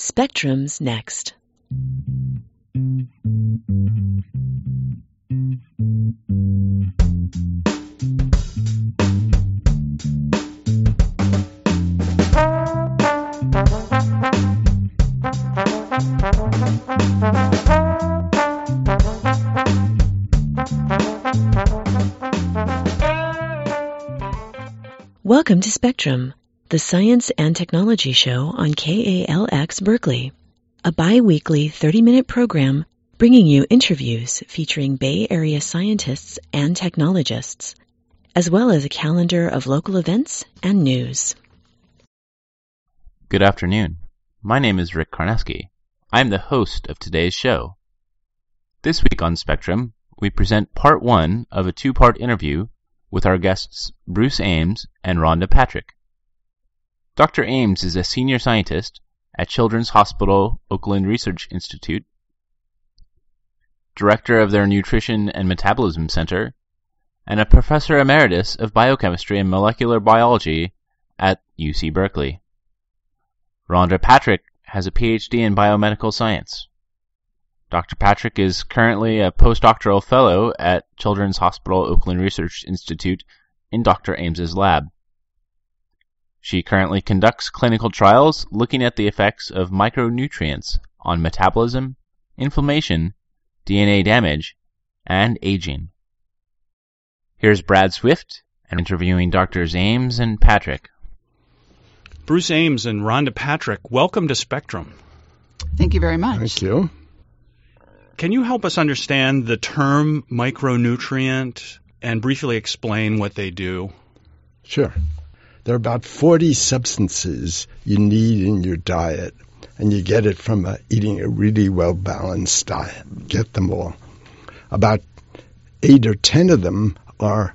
Spectrum's next. Welcome to Spectrum, the science and technology show on KALX Berkeley, a bi-weekly 30-minute program bringing you interviews featuring Bay Area scientists and technologists, as well as a calendar of local events and news. Good afternoon. My name is Rick Karnesky. I am the host of today's show. This week on Spectrum, we present part one of a two-part interview with our guests Bruce Ames and Rhonda Patrick. Dr. Ames is a senior scientist at Children's Hospital Oakland Research Institute, director of their Nutrition and Metabolism Center, and a professor emeritus of biochemistry and molecular biology at UC Berkeley. Rhonda Patrick has a PhD in biomedical science. Dr. Patrick is currently a postdoctoral fellow at Children's Hospital Oakland Research Institute in Dr. Ames's lab. She currently conducts clinical trials looking at the effects of micronutrients on metabolism, inflammation, DNA damage, and aging. Here's Brad Swift interviewing Drs. Ames and Patrick. Bruce Ames and Rhonda Patrick, welcome to Spectrum. Thank you very much. Thank you. Can you help us understand the term micronutrient and briefly explain what they do? Sure. There are about 40 substances you need in your diet, and you get it from uh, eating a really well balanced diet. Get them all. About eight or ten of them are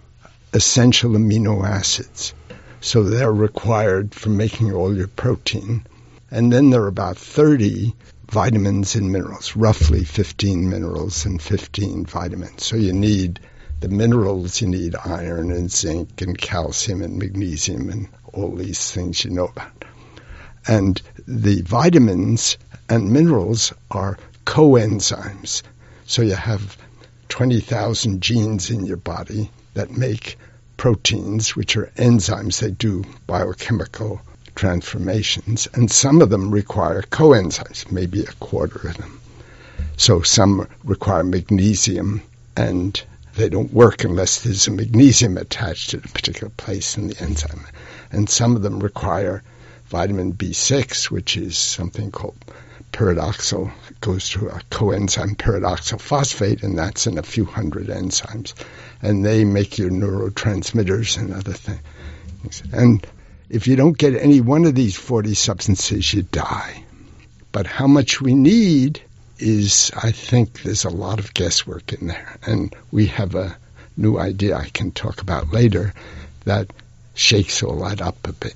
essential amino acids. So they're required for making all your protein. And then there are about 30 vitamins and minerals, roughly 15 minerals and 15 vitamins. So you need the minerals, you need iron and zinc and calcium and magnesium and all these things you know about. And the vitamins and minerals are coenzymes. So you have 20,000 genes in your body that make proteins, which are enzymes. They do biochemical transformations, and some of them require coenzymes, maybe a quarter of them. So some require magnesium, and they don't work unless there's a magnesium attached at a particular place in the enzyme. And some of them require vitamin B6, which is something called pyridoxal. It goes to a coenzyme pyridoxal phosphate, and that's in a few hundred enzymes. And they make your neurotransmitters and other things. And if you don't get any one of these 40 substances, you die. But how much we need is, I think, there's a lot of guesswork in there. And we have a new idea I can talk about later that shakes all that up a bit.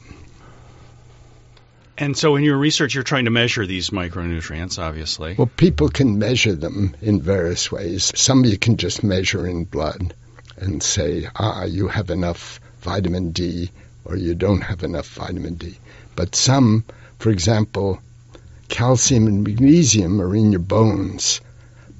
And so, in your research, you're trying to measure these micronutrients, obviously. Well, people can measure them in various ways. Some you can just measure in blood and say, ah, you have enough vitamin D or you don't have enough vitamin D. But some, for example, calcium and magnesium are in your bones,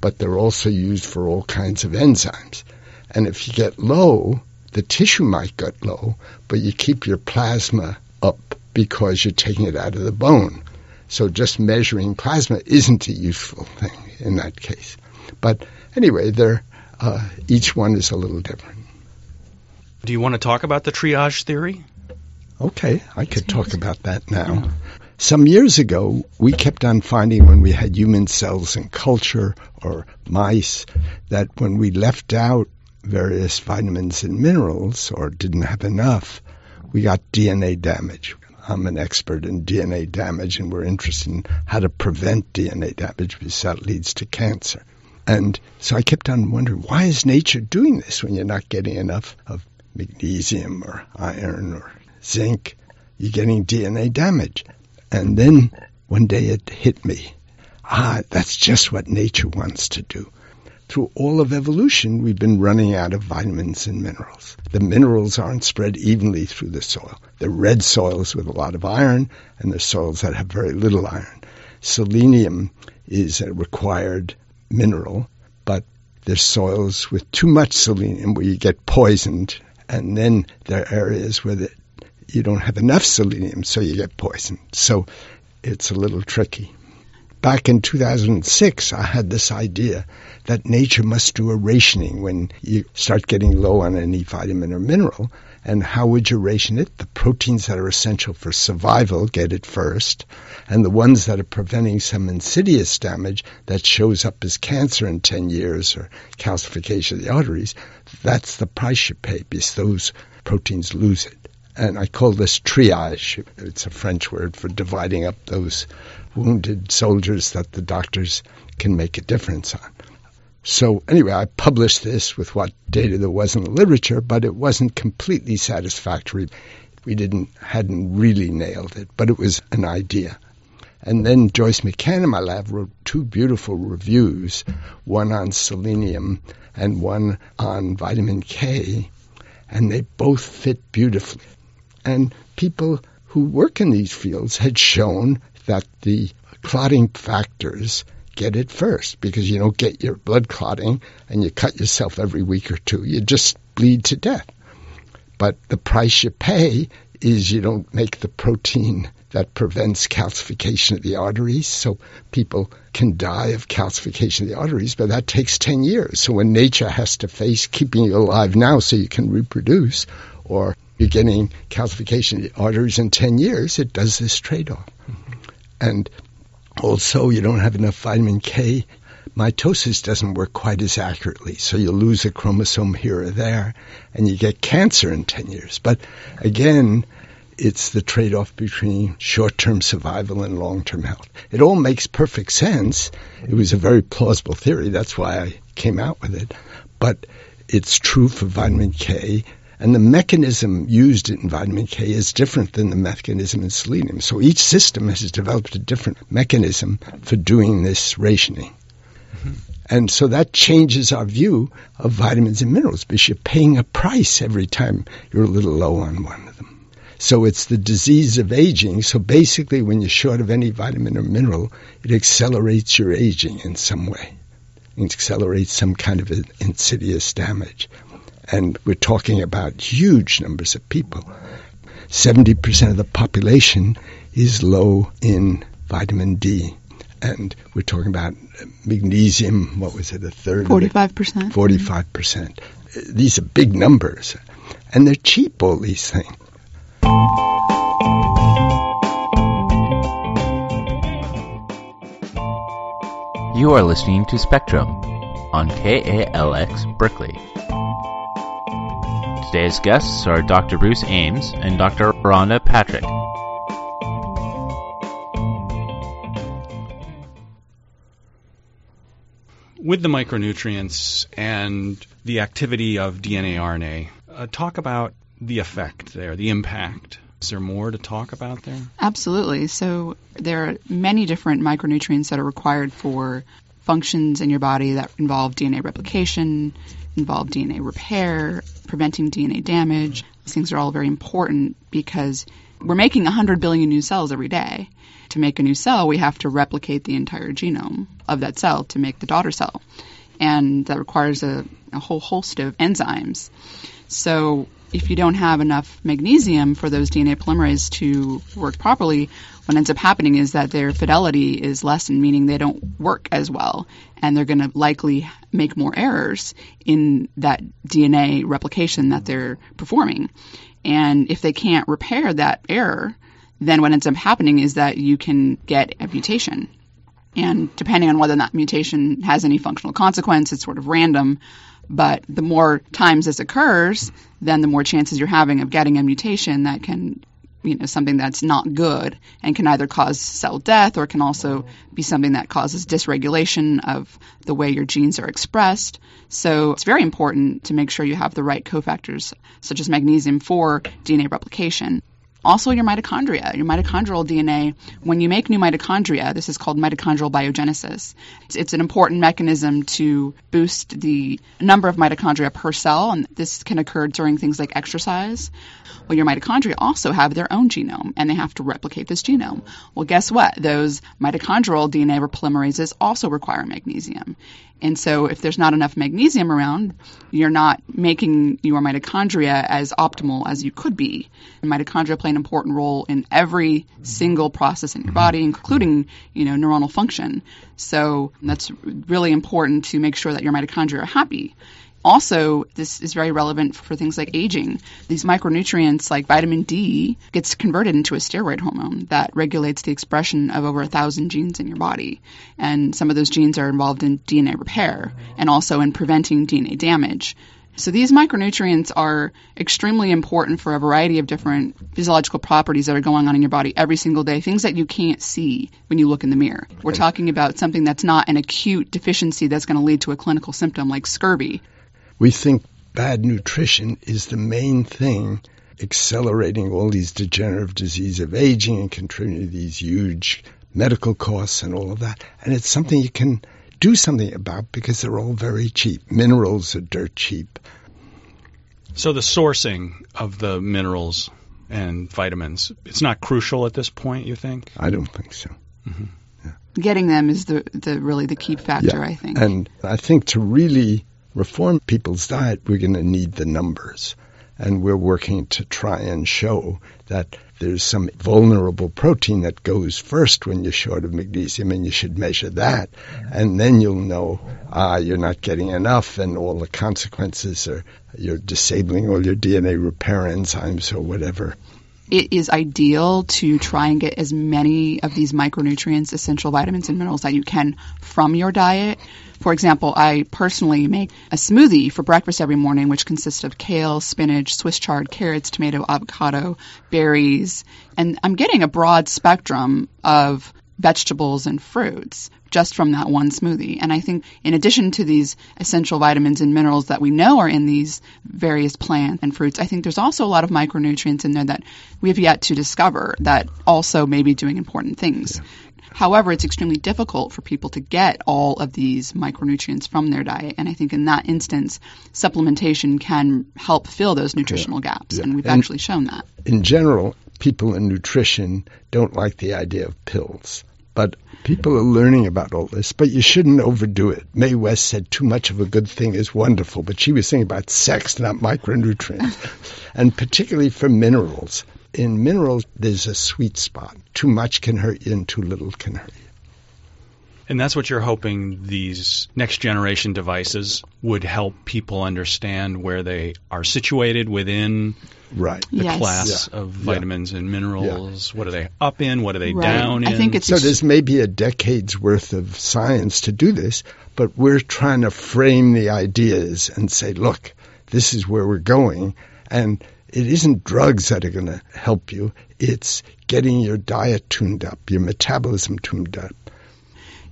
but they're also used for all kinds of enzymes. And if you get low, the tissue might get low, but you keep your plasma up because you're taking it out of the bone. So just measuring plasma isn't a useful thing in that case. But anyway, they uh, each one is a little different. Do you want to talk about the triage theory? Okay, I could talk about that now. Some years ago, we kept on finding when we had human cells in culture or mice that when we left out various vitamins and minerals or didn't have enough, we got DNA damage. I'm an expert in DNA damage and we're interested in how to prevent DNA damage because that leads to cancer. And so I kept on wondering, why is nature doing this when you're not getting enough of magnesium or iron or zinc, you're getting DNA damage. And then one day it hit me. Ah, that's just what nature wants to do. Through all of evolution, we've been running out of vitamins and minerals. The minerals aren't spread evenly through the soil. Are red soils with a lot of iron, and there's soils that have very little iron. selenium is a required mineral, but there's soils with too much selenium where you get poisoned, and then there are areas where the, you don't have enough selenium, so you get poisoned. So it's a little tricky. Back in 2006, I had this idea that nature must do a rationing when you start getting low on any vitamin or mineral. And how would you ration it? The proteins that are essential for survival get it first, and the ones that are preventing some insidious damage that shows up as cancer in 10 years or calcification of the arteries, that's the price you pay because those proteins lose it. And I call this triage. It's a French word for dividing up those wounded soldiers that the doctors can make a difference on. So anyway, I published this with what data there was in the literature, but it wasn't completely satisfactory. We didn't hadn't really nailed it, but it was an idea. And then Joyce McCann in my lab wrote two beautiful reviews, one on selenium and one on vitamin K, and they both fit beautifully. And people who work in these fields had shown that the clotting factors get it first because you don't get your blood clotting and you cut yourself every week or two. You just bleed to death. But the price you pay is you don't make the protein that prevents calcification of the arteries. So people can die of calcification of the arteries, but that takes 10 years. So when nature has to face keeping you alive now so you can reproduce, or you're getting calcification of the arteries in 10 years, it does this trade off. Mm-hmm. And also, you don't have enough vitamin K. Mitosis doesn't work quite as accurately, so you lose a chromosome here or there, and you get cancer in 10 years. But again, it's the trade off between short term survival and long term health. It all makes perfect sense. It was a very plausible theory. That's why I came out with it. But it's true for vitamin K and the mechanism used in vitamin K is different than the mechanism in selenium. So each system has developed a different mechanism for doing this rationing. Mm-hmm. And so that changes our view of vitamins and minerals because you're paying a price every time you're a little low on one of them. So it's the disease of aging. So basically, when you're short of any vitamin or mineral, it accelerates your aging in some way. It accelerates some kind of insidious damage and we're talking about huge numbers of people. 70% of the population is low in vitamin D. And we're talking about magnesium, what was it, a third? 45%. 45%. These are big numbers. And they're cheap, all these things. You are listening to Spectrum on KALX Berkeley. Today's guests are Dr. Bruce Ames and Dr. Rhonda Patrick. With the micronutrients and the activity of DNA RNA, uh, talk about the effect there, the impact. Is there more to talk about there? Absolutely. So there are many different micronutrients that are required for functions in your body that involve DNA replication, involve DNA repair, preventing DNA damage. These things are all very important because we're making 100 billion new cells every day. To make a new cell, we have to replicate the entire genome of that cell to make the daughter cell. And that requires a, a whole host of enzymes. So if you don't have enough magnesium for those DNA polymerase to work properly, what ends up happening is that their fidelity is lessened, meaning they don't work as well, and they're going to likely make more errors in that DNA replication that they're performing. And if they can't repair that error, then what ends up happening is that you can get a mutation. And depending on whether that mutation has any functional consequence, it's sort of random. But the more times this occurs, then the more chances you're having of getting a mutation that can you know something that's not good and can either cause cell death or can also be something that causes dysregulation of the way your genes are expressed. So it's very important to make sure you have the right cofactors such as magnesium for DNA replication. Also, your mitochondria, your mitochondrial DNA. When you make new mitochondria, this is called mitochondrial biogenesis. It's, an important mechanism to boost the number of mitochondria per cell, and this can occur during things like exercise. Well, your mitochondria also have their own genome, and they have to replicate this genome. Well, guess what? Those mitochondrial DNA polymerases also require magnesium. And so, if there's not enough magnesium around, you're not making your mitochondria as optimal as you could be. And mitochondria play an important role in every single process in your mm-hmm. body, including, you know, neuronal function. So that's really important to make sure that your mitochondria are happy. Also, this is very relevant for things like aging. These micronutrients, like vitamin D, gets converted into a steroid hormone that regulates the expression of over a thousand genes in your body. And some of those genes are involved in DNA repair and also in preventing DNA damage. So these micronutrients are extremely important for a variety of different physiological properties that are going on in your body every single day, things that you can't see when you look in the mirror. We're talking about something that's not an acute deficiency that's going to lead to a clinical symptom like scurvy. We think bad nutrition is the main thing accelerating all these degenerative diseases of aging and contributing to these huge medical costs and all of that. And it's something you can do something about because they're all very cheap. Minerals are dirt cheap. So the sourcing of the minerals and vitamins, it's not crucial at this point, you think? I don't think so. Mm-hmm. Yeah. Getting them is the, the really the key factor, yeah. I think. And I think to really reform people's diet, we're going to need the numbers. And we're working to try and show that there's some vulnerable protein that goes first when you're short of magnesium, and you should measure that. And then you'll know, ah, you're not getting enough, and all the consequences are you're disabling all your DNA repair enzymes or whatever it is ideal to try and get as many of these micronutrients, essential vitamins, and minerals that you can from your diet. For example, I personally make a smoothie for breakfast every morning, which consists of kale, spinach, Swiss chard, carrots, tomato, avocado, berries, and I'm getting a broad spectrum of vegetables and fruits just from that one smoothie. And I think in addition to these essential vitamins and minerals that we know are in these various plants and fruits, I think there's also a lot of micronutrients in there that we have yet to discover that also may be doing important things. Yeah. However, it's extremely difficult for people to get all of these micronutrients from their diet. And I think in that instance, supplementation can help fill those nutritional yeah. gaps. Yeah. And we've and actually shown that. In general, people in nutrition don't like the idea of pills. But people are learning about all this, but you shouldn't overdo it. Mae West said too much of a good thing is wonderful, but she was thinking about sex, not micronutrients, and particularly for minerals. In minerals, there's a sweet spot. Too much can hurt you, and too little can hurt you. And that's what you're hoping these next generation devices would help people understand where they are situated within right. the yes. class yeah. of vitamins yeah. and minerals. Yeah. What are they up in? What are they right. down I in? Think it's so there's maybe a decade's worth of science to do this, but we're trying to frame the ideas and say, look, this is where we're going. And it isn't drugs that are going to help you. It's getting your diet tuned up, your metabolism tuned up,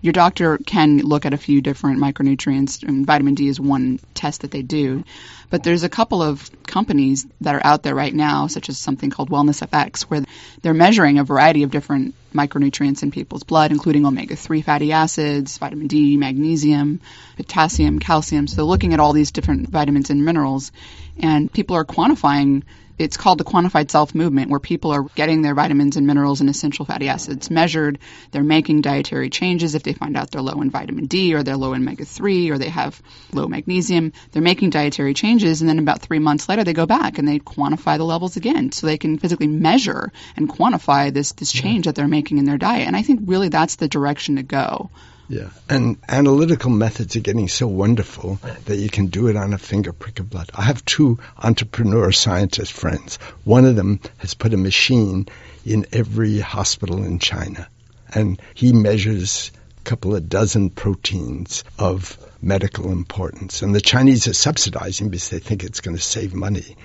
your doctor can look at a few different micronutrients, and vitamin D is one test that they do. But there's a couple of companies that are out there right now, such as something called Wellness FX, where they're measuring a variety of different micronutrients in people's blood, including omega 3 fatty acids, vitamin D, magnesium, potassium, calcium. So looking at all these different vitamins and minerals, and people are quantifying it's called the quantified self movement, where people are getting their vitamins and minerals and essential fatty acids measured. They're making dietary changes if they find out they're low in vitamin D or they're low in omega 3 or they have low magnesium. They're making dietary changes, and then about three months later, they go back and they quantify the levels again so they can physically measure and quantify this, this change that they're making in their diet. And I think really that's the direction to go. Yeah, and analytical methods are getting so wonderful that you can do it on a finger prick of blood. I have two entrepreneur scientist friends. One of them has put a machine in every hospital in China, and he measures a couple of dozen proteins of medical importance. And the Chinese are subsidizing because they think it's going to save money.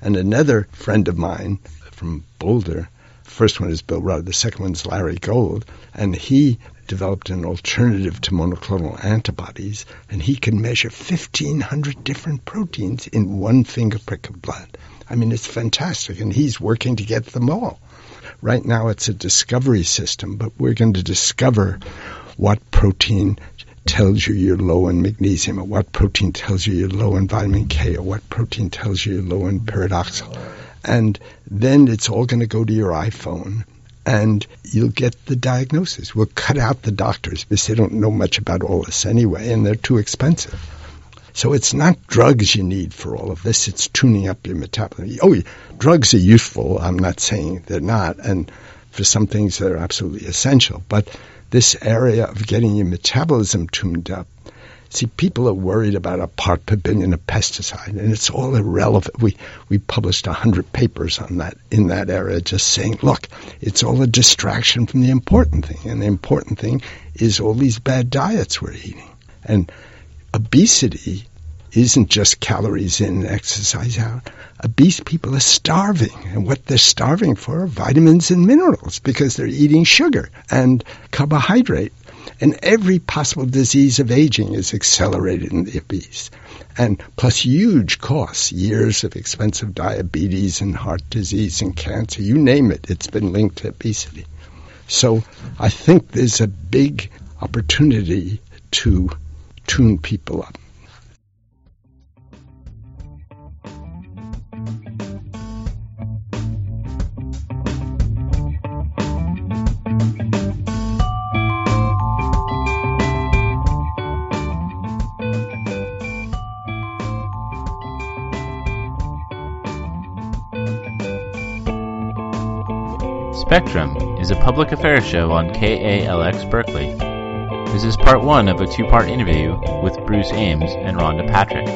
And another friend of mine from Boulder, first one is Bill Rudd, the second one's Larry Gold, and he developed an alternative to monoclonal antibodies, and he can measure 1,500 different proteins in one finger prick of blood. I mean, it's fantastic, and he's working to get them all. Right now, it's a discovery system, but we're going to discover what protein tells you you're low in magnesium, or what protein tells you you're low in vitamin K, or what protein tells you you're low in pyridoxal. And then it's all going to go to your iPhone and you'll get the diagnosis. We'll cut out the doctors because they don't know much about all this anyway and they're too expensive. So it's not drugs you need for all of this, it's tuning up your metabolism. Oh, drugs are useful. I'm not saying they're not. And for some things, they're absolutely essential. But this area of getting your metabolism tuned up See, people are worried about a part per billion of pesticide, and it's all irrelevant. We we published hundred papers on that in that area, just saying, look, it's all a distraction from the important thing, and the important thing is all these bad diets we're eating, and obesity isn't just calories in exercise out. Obese people are starving, and what they're starving for are vitamins and minerals because they're eating sugar and carbohydrate and every possible disease of aging is accelerated in the obese. And plus huge costs, years of expensive diabetes and heart disease and cancer, you name it, it's been linked to obesity. So I think there's a big opportunity to tune people up. Spectrum is a public affairs show on KALX Berkeley. This is part one of a two part interview with Bruce Ames and Rhonda Patrick.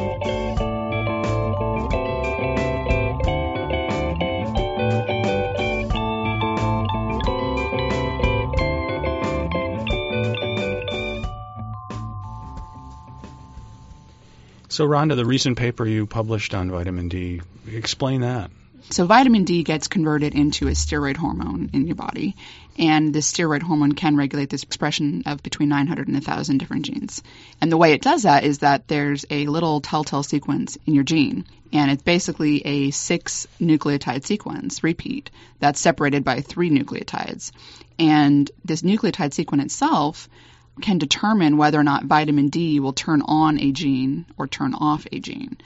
So, Rhonda, the recent paper you published on vitamin D, explain that. So vitamin D gets converted into a steroid hormone in your body, and this steroid hormone can regulate this expression of between 900 and 1,000 different genes. And the way it does that is that there's a little telltale sequence in your gene, and it's basically a six nucleotide sequence, repeat, that's separated by three nucleotides. And this nucleotide sequence itself can determine whether or not vitamin D will turn on a gene or turn off a gene.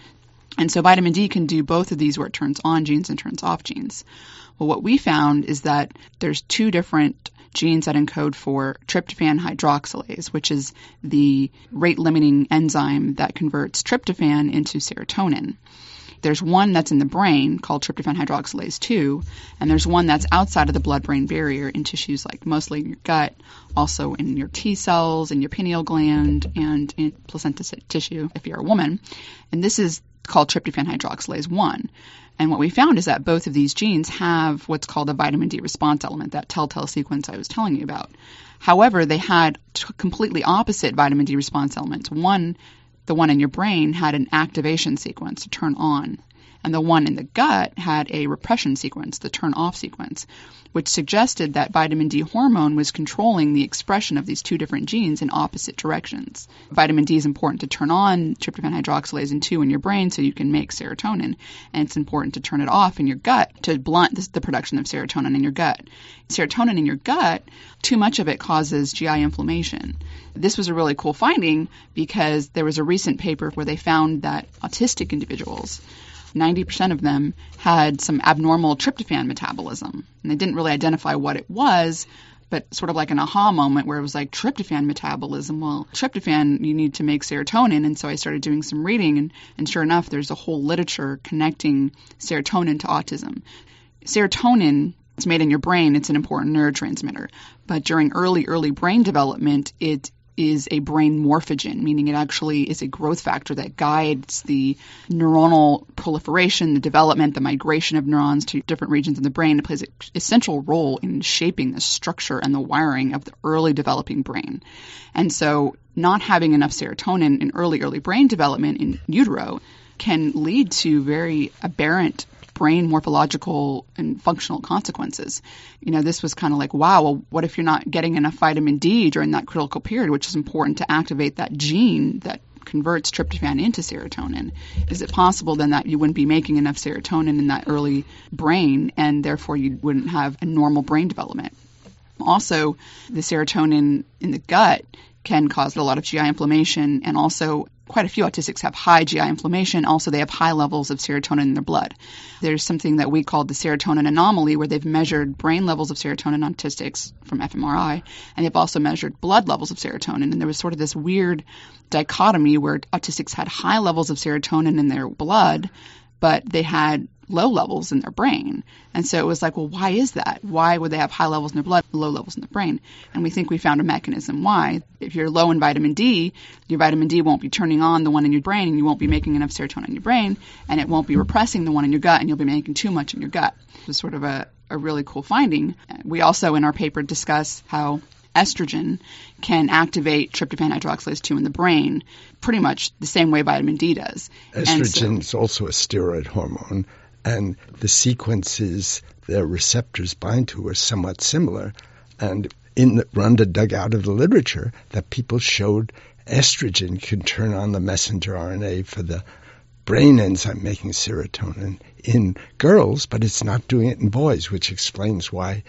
And so vitamin D can do both of these where it turns on genes and turns off genes. Well, what we found is that there's two different genes that encode for tryptophan hydroxylase, which is the rate limiting enzyme that converts tryptophan into serotonin. There's one that's in the brain called tryptophan hydroxylase 2, and there's one that's outside of the blood brain barrier in tissues like mostly in your gut, also in your T cells, in your pineal gland, and in placenta tissue if you're a woman. And this is called tryptophan hydroxylase 1. And what we found is that both of these genes have what's called a vitamin D response element, that telltale sequence I was telling you about. However, they had t- completely opposite vitamin D response elements. One, the one in your brain, had an activation sequence to turn on and the one in the gut had a repression sequence, the turn off sequence, which suggested that vitamin D hormone was controlling the expression of these two different genes in opposite directions. Vitamin D is important to turn on tryptophan hydroxylase in 2 in your brain so you can make serotonin, and it's important to turn it off in your gut to blunt the production of serotonin in your gut. Serotonin in your gut, too much of it causes GI inflammation. This was a really cool finding because there was a recent paper where they found that autistic individuals 90% of them had some abnormal tryptophan metabolism. And they didn't really identify what it was, but sort of like an aha moment where it was like tryptophan metabolism. Well, tryptophan, you need to make serotonin. And so I started doing some reading, and, and sure enough, there's a whole literature connecting serotonin to autism. Serotonin it's made in your brain, it's an important neurotransmitter. But during early, early brain development, it is a brain morphogen, meaning it actually is a growth factor that guides the neuronal proliferation, the development, the migration of neurons to different regions in the brain. It plays an essential role in shaping the structure and the wiring of the early developing brain. And so, not having enough serotonin in early, early brain development in utero can lead to very aberrant brain morphological and functional consequences. You know, this was kind of like, wow, well, what if you're not getting enough vitamin D during that critical period, which is important to activate that gene that converts tryptophan into serotonin. Is it possible then that you wouldn't be making enough serotonin in that early brain and therefore you wouldn't have a normal brain development? Also, the serotonin in the gut can cause a lot of GI inflammation and also quite a few autistics have high GI inflammation. Also, they have high levels of serotonin in their blood. There's something that we call the serotonin anomaly, where they've measured brain levels of serotonin on autistics from fMRI, and they've also measured blood levels of serotonin. And there was sort of this weird dichotomy where autistics had high levels of serotonin in their blood, but they had low levels in their brain. And so it was like, well, why is that? Why would they have high levels in their blood, low levels in the brain? And we think we found a mechanism why. If you're low in vitamin D, your vitamin D won't be turning on the one in your brain and you won't be making enough serotonin in your brain and it won't be repressing the one in your gut and you'll be making too much in your gut. It's sort of a, a really cool finding. We also in our paper discuss how estrogen can activate tryptophan hydroxylase 2 in the brain pretty much the same way vitamin D does. Estrogen is also a steroid hormone and the sequences their receptors bind to are somewhat similar. And in the, Rhonda dug out of the literature that people showed estrogen can turn on the messenger RNA for the brain enzyme making serotonin in girls, but it's not doing it in boys, which explains why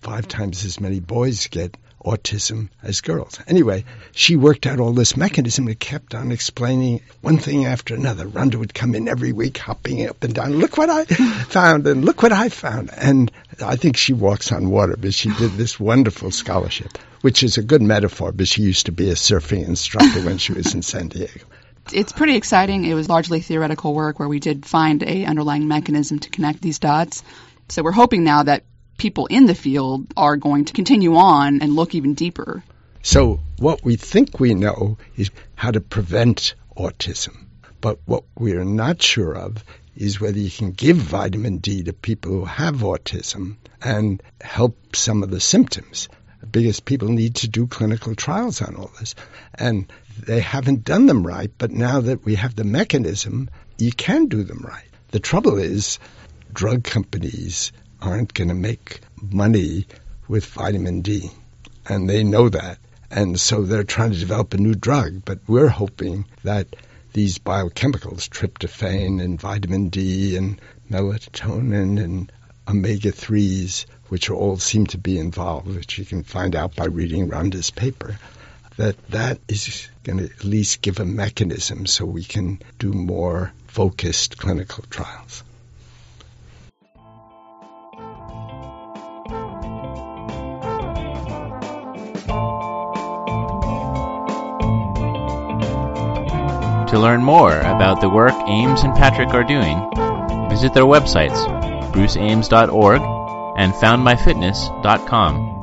five times as many boys get autism as girls. Anyway, she worked out all this mechanism and kept on explaining one thing after another. Rhonda would come in every week hopping up and down. Look what I found and look what I found. And I think she walks on water, but she did this wonderful scholarship, which is a good metaphor, but she used to be a surfing instructor when she was in San Diego. It's pretty exciting. It was largely theoretical work where we did find a underlying mechanism to connect these dots. So we're hoping now that people in the field are going to continue on and look even deeper. So, what we think we know is how to prevent autism. But what we're not sure of is whether you can give vitamin D to people who have autism and help some of the symptoms. Because people need to do clinical trials on all this. And they haven't done them right, but now that we have the mechanism, you can do them right. The trouble is, drug companies aren't going to make money with vitamin D. And they know that. And so they're trying to develop a new drug. But we're hoping that these biochemicals, tryptophan and vitamin D and melatonin and omega 3s, which all seem to be involved, which you can find out by reading Rhonda's paper, that that is going to at least give a mechanism so we can do more focused clinical trials. To learn more about the work Ames and Patrick are doing, visit their websites, bruceames.org and foundmyfitness.com.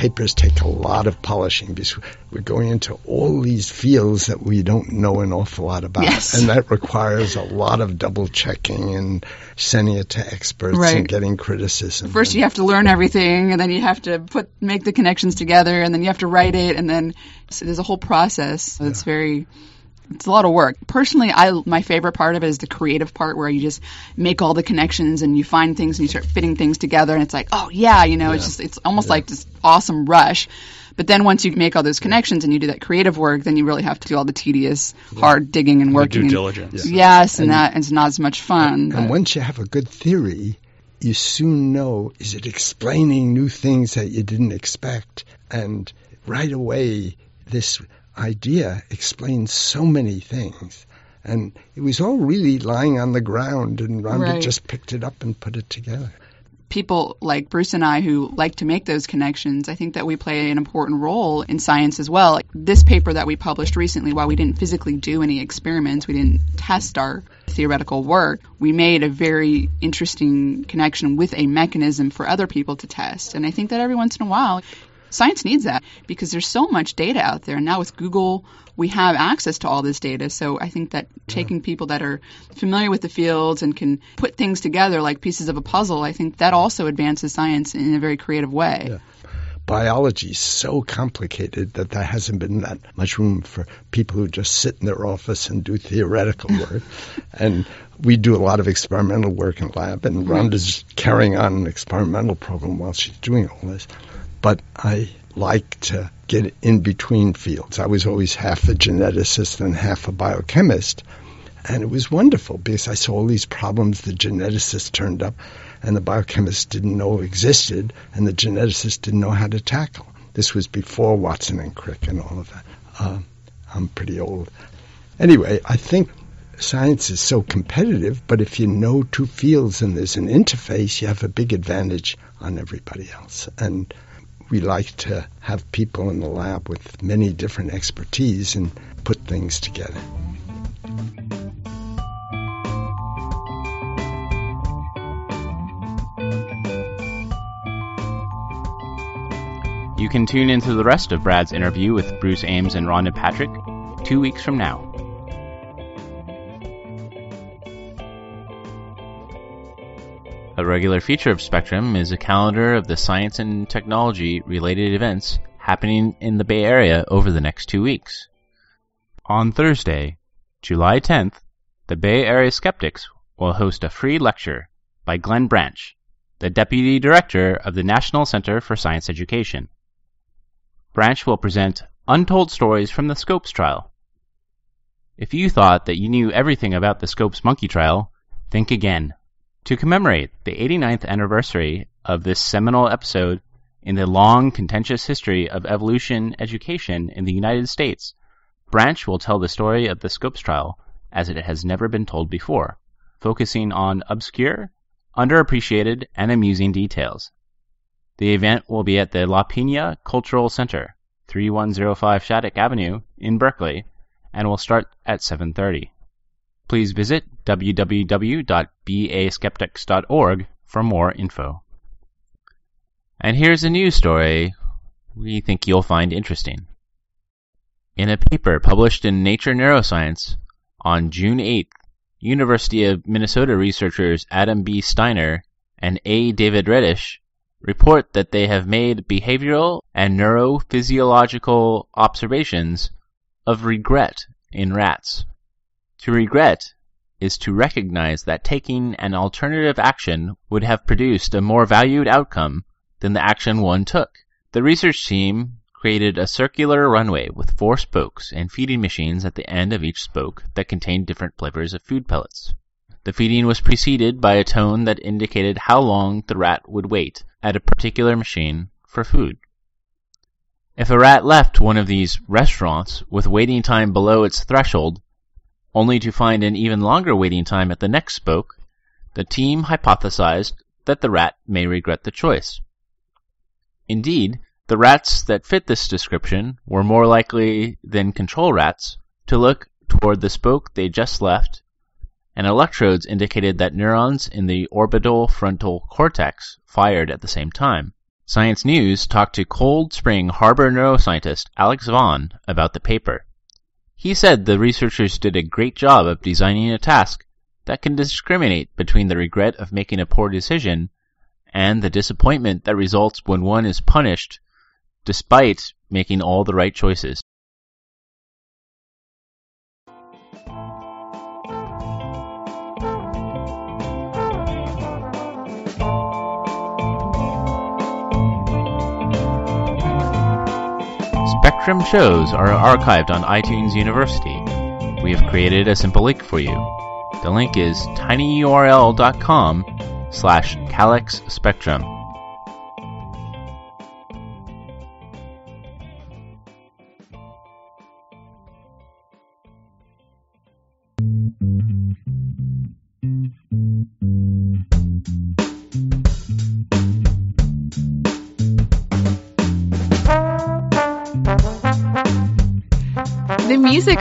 papers take a lot of polishing because we're going into all these fields that we don't know an awful lot about. Yes. And that requires a lot of double checking and sending it to experts Right. and getting criticism. First, you have to learn everything, and then you have to put make the connections together, and then you have to write it, and then so there's a whole process. It's very it's a lot of work. Personally, I my favorite part of it is the creative part where you just make all the connections and you find things and you start fitting things together, and it's like, oh yeah, you know, it's just it's almost like this awesome rush. But then once you make all those connections and you do that creative work, then you really have to do all the tedious, hard digging and working. due and- diligence. Yes, and, that it's not as much fun. And once you have a good theory, you soon know is it explaining new things that you didn't expect? And right away, this idea explains so many things. And it was all really lying on the ground, and Rhonda Right. just picked it up and put it together. people like Bruce and I who like to make those connections, I think that we play an important role in science as well. This paper that we published recently, while we didn't physically do any experiments, we didn't test our theoretical work, we made a very interesting connection with a mechanism for other people to test. And I think that every once in a while, science needs that because there's so much data out there. And now with Google, we have access to all this data. So I think that taking people that are familiar with the fields and can put things together like pieces of a puzzle, I think that also advances science in a very creative way. biology is so complicated that there hasn't been that much room for people who just sit in their office and do theoretical work. and we do a lot of experimental work in lab, and mm-hmm. Rhonda's carrying on an experimental program while she's doing all this. But I like to get in between fields. I was always half a geneticist and half a biochemist. And it was wonderful because I saw all these problems the geneticists turned up and the biochemists didn't know existed and the geneticists didn't know how to tackle. This was before Watson and Crick and all of that. Uh, I'm pretty old. Anyway, I think science is so competitive, but if you know two fields and there's an interface, you have a big advantage on everybody else. And we like to have people in the lab with many different expertise and put things together. You can tune into the rest of Brad's interview with Bruce Ames and Rhonda Patrick two weeks from now. A regular feature of Spectrum is a calendar of the science and technology related events happening in the Bay Area over the next two weeks. On Thursday, July 10th, the Bay Area Skeptics will host a free lecture by Glenn Branch, the Deputy Director of the National Center for Science Education. Branch will present Untold Stories from the Scopes Trial. If you thought that you knew everything about the Scopes monkey trial, think again. To commemorate the 89th anniversary of this seminal episode in the long, contentious history of evolution education in the United States, Branch will tell the story of the Scopes trial as it has never been told before, focusing on obscure, underappreciated, and amusing details. The event will be at the La Peña Cultural Center, 3105 Shattuck Avenue in Berkeley, and will start at 7:30. Please visit www.baskeptics.org for more info. And here's a news story we think you'll find interesting. In a paper published in Nature Neuroscience on June 8th, University of Minnesota researchers Adam B. Steiner and A. David Redish report that they have made behavioral and neurophysiological observations of regret in rats. To regret is to recognize that taking an alternative action would have produced a more valued outcome than the action one took. The research team created a circular runway with four spokes and feeding machines at the end of each spoke that contained different flavors of food pellets. The feeding was preceded by a tone that indicated how long the rat would wait at a particular machine for food. If a rat left one of these restaurants with waiting time below its threshold, only to find an even longer waiting time at the next spoke, the team hypothesized that the rat may regret the choice. Indeed, the rats that fit this description were more likely than control rats to look toward the spoke they just left and electrodes indicated that neurons in the orbital frontal cortex fired at the same time. Science News talked to Cold Spring Harbor neuroscientist Alex Vaughn about the paper. He said the researchers did a great job of designing a task that can discriminate between the regret of making a poor decision and the disappointment that results when one is punished despite making all the right choices. Spectrum shows are archived on iTunes University. We have created a simple link for you. The link is tinyurl.com slash calyx spectrum.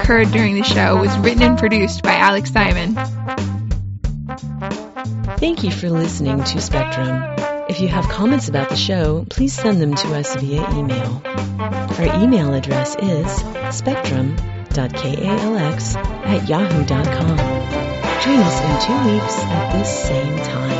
Heard during the show was written and produced by Alex Simon. Thank you for listening to Spectrum. If you have comments about the show, please send them to us via email. Our email address is spectrum.kalx at yahoo.com. Join us in two weeks at this same time.